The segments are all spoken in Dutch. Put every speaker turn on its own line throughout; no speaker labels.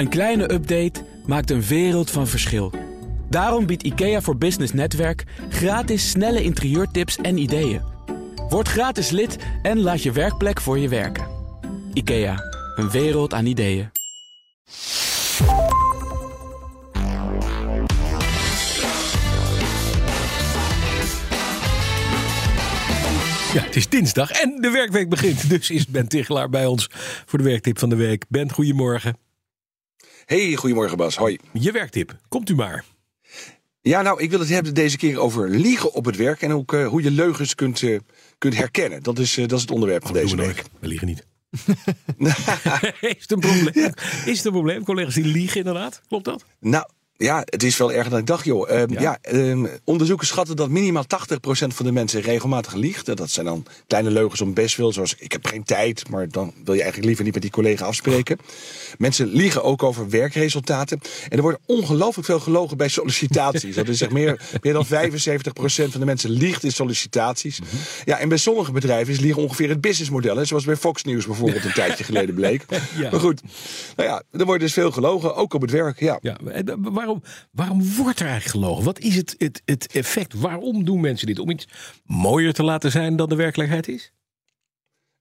Een kleine update maakt een wereld van verschil. Daarom biedt IKEA voor Business Netwerk gratis snelle interieurtips en ideeën. Word gratis lid en laat je werkplek voor je werken. IKEA, een wereld aan ideeën.
Ja, het is dinsdag en de werkweek begint. Dus is Ben Tichelaar bij ons voor de werktip van de week. Ben, goedemorgen.
Hey, goedemorgen Bas. Hoi.
Je werktip, komt u maar.
Ja, nou, ik wil het hebben deze keer over liegen op het werk en ook uh, hoe je leugens kunt, uh, kunt herkennen. Dat is, uh, dat is het onderwerp van deze week.
We liegen niet. is het een probleem? Is het een probleem? Collega's die liegen inderdaad? Klopt dat?
Nou, ja, het is wel erger dan ik dacht, joh. Ehm,
Ja?
ja, ehm, onderzoekers schatten dat minimaal 80% van de mensen regelmatig liegt. Dat zijn dan kleine leugens om best wil, zoals ik heb geen tijd, maar dan wil je eigenlijk liever niet met die collega afspreken. Mensen liegen ook over werkresultaten. En er wordt ongelooflijk veel gelogen bij sollicitaties. Dat is zeg meer, meer dan 75% van de mensen liegt in sollicitaties. Ja, en bij sommige bedrijven is liegen ongeveer het businessmodel. Hè, zoals bij Fox News bijvoorbeeld een tijdje geleden bleek.
Ja.
Maar goed, nou ja, er wordt dus veel gelogen, ook op het werk. Ja.
Ja, eh, waarom, wordt er eigenlijk gelogen? Wat is het, het, het effect? Waarom doen mensen dit? Om iets mooier te laten zijn dan de werkelijkheid is?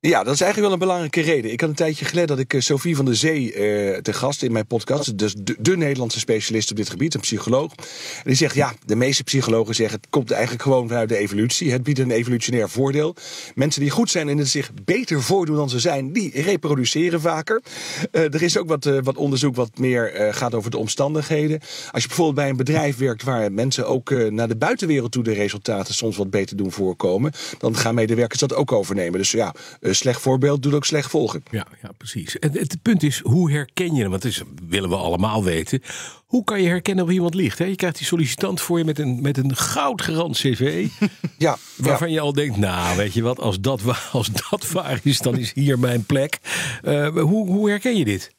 Ja, dat is eigenlijk wel een belangrijke reden. Ik had een tijdje geleden dat ik eh, Sophie van der Zee eh, te gast in mijn podcast. Dus de, de Nederlandse specialist op dit gebied, een psycholoog. En die zegt, ja, de meeste psychologen zeggen... het komt eigenlijk gewoon vanuit de evolutie. Het biedt een evolutionair voordeel. Mensen die goed zijn in het zich beter voordoen dan ze zijn... die reproduceren vaker. Eh, er is ook wat, wat onderzoek wat meer gaat over de omstandigheden. Als je bijvoorbeeld bij een bedrijf werkt... waar mensen ook naar de buitenwereld toe de resultaten soms wat beter doen voorkomen... dan gaan medewerkers dat ook overnemen. Dus ja, slecht voorbeeld doet ook slecht volgen.
Ja, ja precies. En het punt is, hoe herken je hem? Want dat is, willen we allemaal weten. Hoe kan je herkennen of iemand liegt? Hè? Je krijgt die sollicitant voor je met een, met een goudgerand cv.
Ja,
Waarvan je al denkt, nou weet je wat, als dat, als dat waar is, dan is hier mijn plek. Eh, hoe, hoe herken je dit?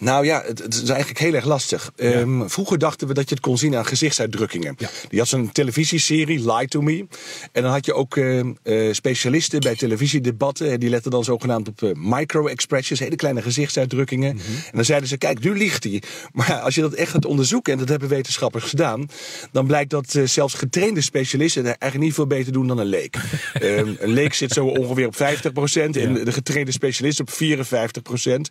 Nou ja, het, het is eigenlijk heel erg lastig. Ehm, vroeger dachten we dat je het kon zien aan gezichtsuitdrukkingen.
Ja.
Die had zo'n televisieserie, Lie to Me. En dan had je ook ehm, eh, specialisten bij televisiedebatten. En die letten dan zogenaamd op eh, micro-expressions, hele kleine gezichtsuitdrukkingen.
Mhm.
En dan zeiden ze, kijk, nu liegt hij. Maar als je dat echt gaat onderzoeken, en dat hebben wetenschappers gedaan... dan blijkt dat eh, zelfs getrainde specialisten het eigenlijk niet veel beter doen dan een leek. Ehm, een leek zit zo ongeveer op 50% en
Ja.
de getrainde specialist op 54%.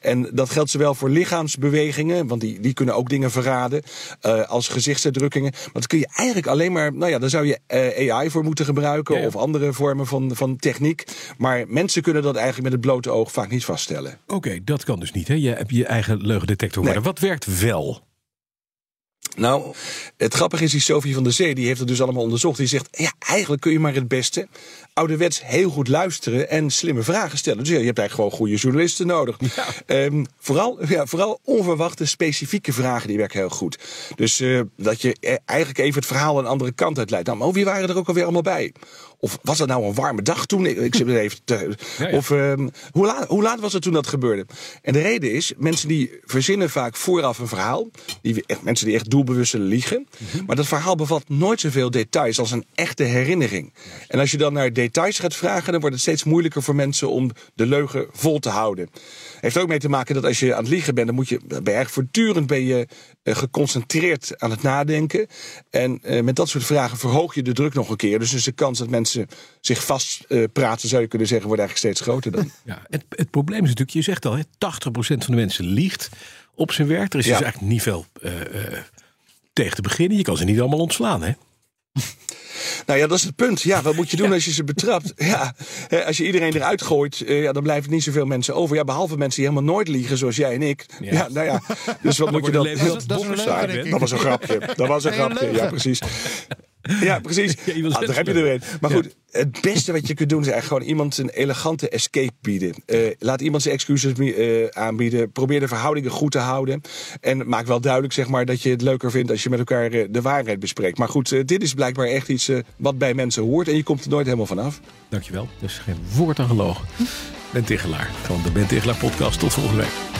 En dat geldt zowel voor lichaamsbewegingen, want die, die kunnen ook dingen verraden, eh, als gezichtsuitdrukkingen. Maar dat kun je eigenlijk alleen maar, nou ja, daar zou je eh, AI voor moeten gebruiken
Ja, ja.
of andere vormen van, van techniek. Maar mensen kunnen dat eigenlijk met het blote oog vaak niet vaststellen.
Oké, dat kan dus niet. Hè? Je hebt je eigen leugendetector.
Nee.
Maar wat werkt wel?
Nou, het grappige is, die Sophie van der Zee, die heeft het dus allemaal onderzocht. Die zegt, ja, eigenlijk kun je maar het beste ouderwets heel goed luisteren en slimme vragen stellen. Dus ja, je hebt eigenlijk gewoon goede journalisten nodig. Ehm, vooral, ja, vooral onverwachte, specifieke vragen, die werken heel goed. Dus eh, dat je eh, eigenlijk even het verhaal een andere kant uit leidt. Nou, maar wie waren er ook alweer allemaal bij? Of was het nou een warme dag toen? Ik, zit er even te,
Ja, ja.
Of ehm, hoe, laat, hoe laat was het toen dat gebeurde? En de reden is, mensen die verzinnen vaak vooraf een verhaal. Die, echt, mensen die echt doelbewust liegen.
Mhm.
Maar dat verhaal bevat nooit zoveel details als een echte herinnering. En als je dan naar details gaat vragen, dan wordt het steeds moeilijker voor mensen om de leugen vol te houden. Heeft ook mee te maken dat als je aan het liegen bent, dan moet je ben je eigenlijk voortdurend ben je, eh, geconcentreerd aan het nadenken. En eh, met dat soort vragen verhoog je de druk nog een keer. Dus, dus de kans dat mensen zich vast eh, praten, zou je kunnen zeggen, wordt eigenlijk steeds groter dan.
Ja, het, het probleem is natuurlijk, je zegt al, hè, 80% van de mensen liegt op zijn werk. Er is
Ja.
dus eigenlijk niet veel tegen te beginnen. Je kan ze niet allemaal ontslaan, hè?
Nou ja, dat is het punt. Ja, wat moet je doen als je ze betrapt? Ja, hè, als je iedereen eruit gooit, eh, ja, dan blijven niet zoveel mensen over. Ja, behalve mensen die helemaal nooit liegen, zoals jij en ik.
Ja.
Ja, nou ja. Dus wat moet je dan?
dat.
Dat was een grapje. Dat was een grapje. Ja, precies. Ja, precies.
Ja,
Ah, daar heb je er een. Maar goed, het beste wat je kunt doen is eigenlijk gewoon iemand een elegante escape bieden. Eh, laat iemand zijn excuses eh, aanbieden. Probeer de verhoudingen goed te houden. En maak wel duidelijk zeg maar, dat je het leuker vindt als je met elkaar eh, de waarheid bespreekt. Maar goed, dit is blijkbaar echt iets wat bij mensen hoort. En je komt er nooit helemaal vanaf.
Dankjewel. Dus geen woord aan gelogen. Ben Tichelaar van de Ben Tichelaar podcast. Tot volgende week.